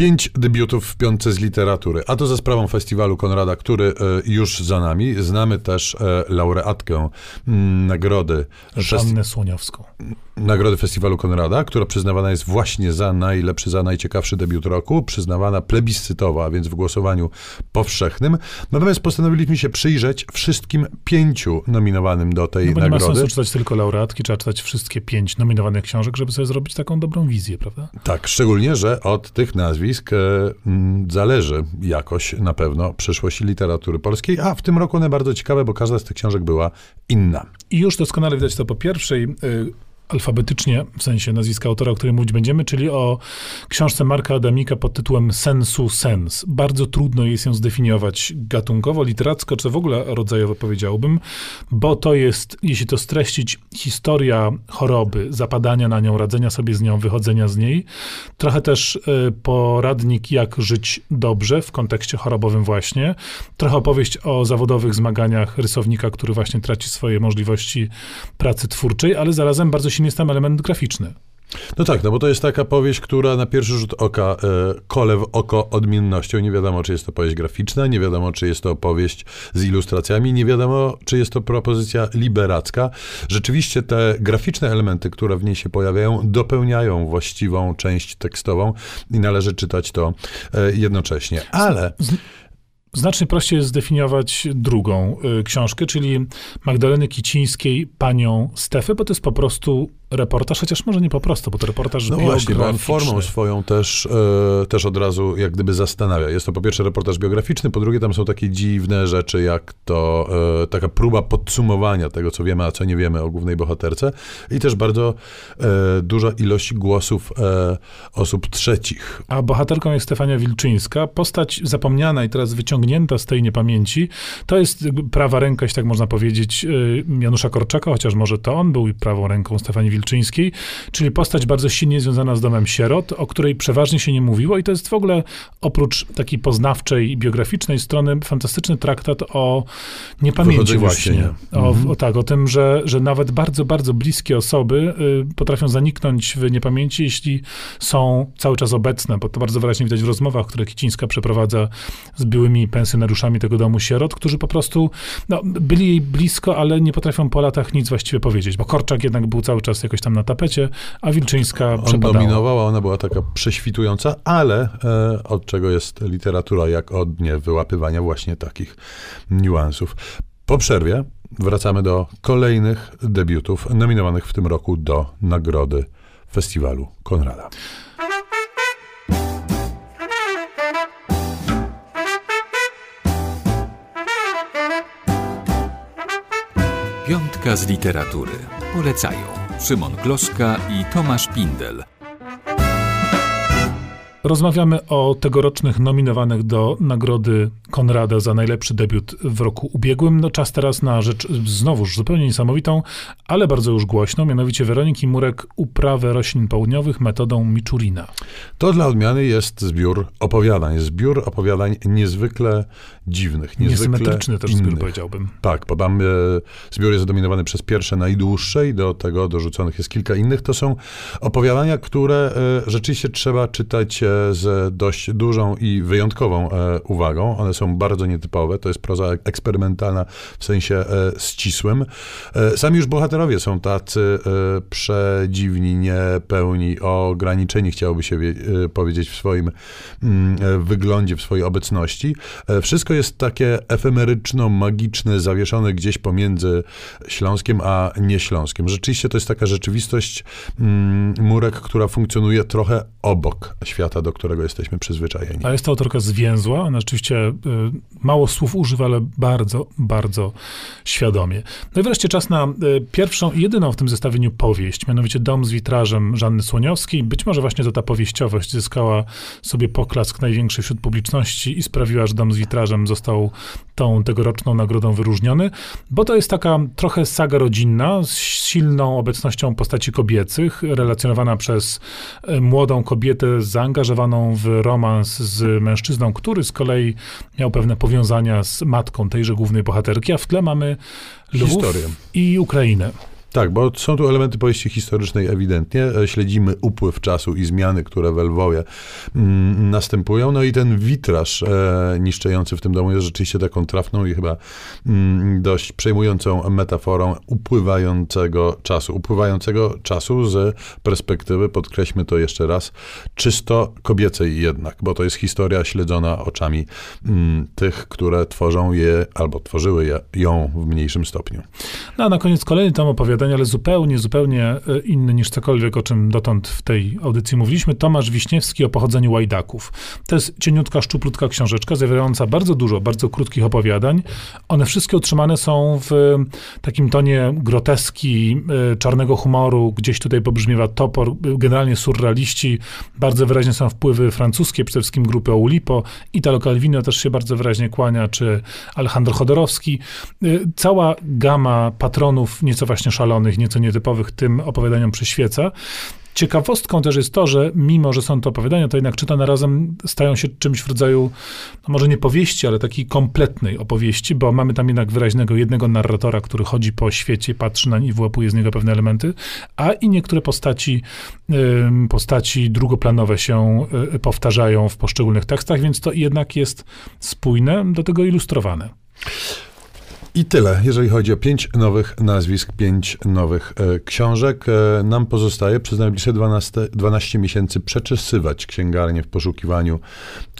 Pięć debiutów w piątce z literatury, a to za sprawą festiwalu Konrada, który e, już za nami. Znamy też e, laureatkę m, nagrody. Żannę Słoniowską. Nagrody Festiwalu Konrada, która przyznawana jest właśnie za najlepszy, za najciekawszy debiut roku, przyznawana plebiscytowo, a więc w głosowaniu powszechnym. Natomiast postanowiliśmy się przyjrzeć wszystkim pięciu nominowanym do tej No bo nie ma nagrody. sensu czytać tylko laureatki, trzeba czytać wszystkie pięć nominowanych książek, żeby sobie zrobić taką dobrą wizję, prawda? Tak, szczególnie, że od tych nazwisk e, zależy jakoś na pewno przyszłość literatury polskiej, a w tym roku one bardzo ciekawe, bo każda z tych książek była inna. I już doskonale widać to po pierwszej, y, alfabetycznie, w sensie nazwiska autora, o którym mówić będziemy, czyli o książce Marka Adamika pod tytułem Sensu Sens. Bardzo trudno jest ją zdefiniować gatunkowo, literacko, czy w ogóle rodzajowo powiedziałbym, bo to jest, jeśli to streścić, historia choroby, zapadania na nią, radzenia sobie z nią, wychodzenia z niej. Trochę też y, poradnik, jak żyć dobrze w kontekście chorobowym właśnie. Trochę opowieść o zawodowych zmaganiach rysownika, który właśnie traci swoje możliwości pracy twórczej, ale zarazem bardzo silny jest tam element graficzny. No tak, no bo to jest taka powieść, która na pierwszy rzut oka e, kole w oko odmiennością. Nie wiadomo, czy jest to powieść graficzna, nie wiadomo, czy jest to opowieść z ilustracjami, nie wiadomo, czy jest to propozycja liberacka. Rzeczywiście te graficzne elementy, które w niej się pojawiają, dopełniają właściwą część tekstową i należy czytać to e, jednocześnie. Ale Znacznie prościej jest zdefiniować drugą y, książkę, czyli Magdaleny Kicińskiej, Panią Stefę, bo to jest po prostu reportaż, chociaż może nie po prostu, bo to reportaż No właśnie, biograficzny. formą swoją też, e, też od razu jak gdyby zastanawia. Jest to po pierwsze reportaż biograficzny, po drugie tam są takie dziwne rzeczy, jak to e, taka próba podsumowania tego, co wiemy, a co nie wiemy o głównej bohaterce i też bardzo e, duża ilość głosów osób trzecich. A bohaterką jest Stefania Wilczyńska, postać zapomniana i teraz wyciągnięta z tej niepamięci. To jest prawa ręka, jeśli tak można powiedzieć, y, Janusza Korczaka, chociaż może to on był prawą ręką Stefanii Wilczyńskiej, czyli postać bardzo silnie związana z domem sierot, o której przeważnie się nie mówiło i to jest w ogóle oprócz takiej poznawczej i biograficznej strony fantastyczny traktat o niepamięci właśnie. O, Mhm. o tak, o tym, że, że nawet bardzo, bardzo bliskie osoby y, potrafią zaniknąć w niepamięci, jeśli są cały czas obecne, bo to bardzo wyraźnie widać w rozmowach, które Kicińska przeprowadza z byłymi pensjonariuszami tego domu sierot, którzy po prostu no, byli jej blisko, ale nie potrafią po latach nic właściwie powiedzieć, bo Korczak jednak był cały czas jakoś tam na tapecie, a Wilczyńska On przepadała. dominowała, ona była taka prześwitująca, ale e, od czego jest literatura, jak od nie wyłapywania właśnie takich niuansów. Po przerwie wracamy do kolejnych debiutów nominowanych w tym roku do nagrody festiwalu Konrada. Z literatury. Polecają Szymon Gloszka i Tomasz Pindel. Rozmawiamy o tegorocznych nominowanych do nagrody Konrada za najlepszy debiut w roku ubiegłym. No czas teraz na rzecz znowuż zupełnie niesamowitą, ale bardzo już głośną, mianowicie Weroniki Murek uprawę roślin południowych metodą Miczurina. To dla odmiany jest zbiór opowiadań. Zbiór opowiadań niezwykle dziwnych, niezwykle Niesymetryczny też zbiór, innych. powiedziałbym. Tak, podam, e, zbiór jest zdominowany przez pierwsze najdłuższe i do tego dorzuconych jest kilka innych. To są opowiadania, które e, rzeczywiście trzeba czytać z dość dużą i wyjątkową e, uwagą. One są bardzo nietypowe. To jest proza ek- eksperymentalna w sensie e, ścisłym. E, Sami już bohaterowie są tacy przedziwni, niepełni, ograniczeni, chciałoby się wie, powiedzieć, w swoim mm, wyglądzie, w swojej obecności. Wszystko jest takie efemeryczno-magiczne, zawieszone gdzieś pomiędzy Śląskiem a Nieśląskiem. Rzeczywiście to jest taka rzeczywistość mm, murek, która funkcjonuje trochę obok świata, do którego jesteśmy przyzwyczajeni. A jest to autorka zwięzła, ona rzeczywiście y, mało słów używa, ale bardzo, bardzo świadomie. No i wreszcie czas na y, pierwszą i jedyną w tym zestawieniu powieść, mianowicie Dom z witrażem Żanny Słoniowskiej. Być może właśnie to ta powieściowość zyskała sobie poklask największy wśród publiczności i sprawiła, że Dom z witrażem został tą tegoroczną nagrodą wyróżniony, bo to jest taka trochę saga rodzinna z silną obecnością postaci kobiecych, relacjonowana przez e, młodą kobietę zaangażowaną w romans z mężczyzną, który z kolei miał pewne powiązania z matką tejże głównej bohaterki, a w tle mamy Lwów Historię. i Ukrainę. Tak, bo są tu elementy powieści historycznej ewidentnie. E, Śledzimy upływ czasu i zmiany, które w Lwowie mm, następują. No i ten witraż e, niszczący w tym domu jest rzeczywiście taką trafną i chyba mm, dość przejmującą metaforą upływającego czasu. Upływającego czasu z perspektywy, podkreślmy to jeszcze raz, czysto kobiecej jednak, bo to jest historia śledzona oczami mm, tych, które tworzą je albo tworzyły je, ją w mniejszym stopniu. No a na koniec kolejny tom ale zupełnie, zupełnie e, inny niż cokolwiek, o czym dotąd w tej audycji mówiliśmy. Tomasz Wiśniewski o pochodzeniu łajdaków. To jest cieniutka, szczuplutka książeczka, zawierająca bardzo dużo, bardzo krótkich opowiadań. One wszystkie utrzymane są w takim tonie groteski, e, czarnego humoru. Gdzieś tutaj pobrzmiewa topor. Generalnie surrealiści. Bardzo wyraźnie są wpływy francuskie, przede wszystkim grupy Oulipo. Italo Calvino też się bardzo wyraźnie kłania, czy Alejandro Chodorowski. Cała gama patronów, nieco właśnie szalonych, nieco nietypowych tym opowiadaniom przyświeca. Ciekawostką też jest to, że mimo, że są to opowiadania, to jednak czytane razem stają się czymś w rodzaju, no może nie powieści, ale takiej kompletnej opowieści, bo mamy tam jednak wyraźnego jednego narratora, który chodzi po świecie, patrzy na nie i wyłapuje z niego pewne elementy, a i niektóre postaci, postaci drugoplanowe się y, powtarzają w poszczególnych tekstach, więc to jednak jest spójne, do tego ilustrowane. I tyle, jeżeli chodzi o pięć nowych nazwisk, pięć nowych e, książek. E, nam pozostaje przez najbliższe 12, 12 miesięcy przeczesywać księgarnię w poszukiwaniu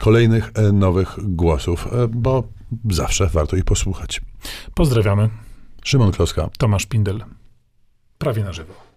kolejnych e, nowych głosów, e, bo zawsze warto ich posłuchać. Pozdrawiamy. Szymon Kloska. Tomasz Pindel. Prawie na żywo.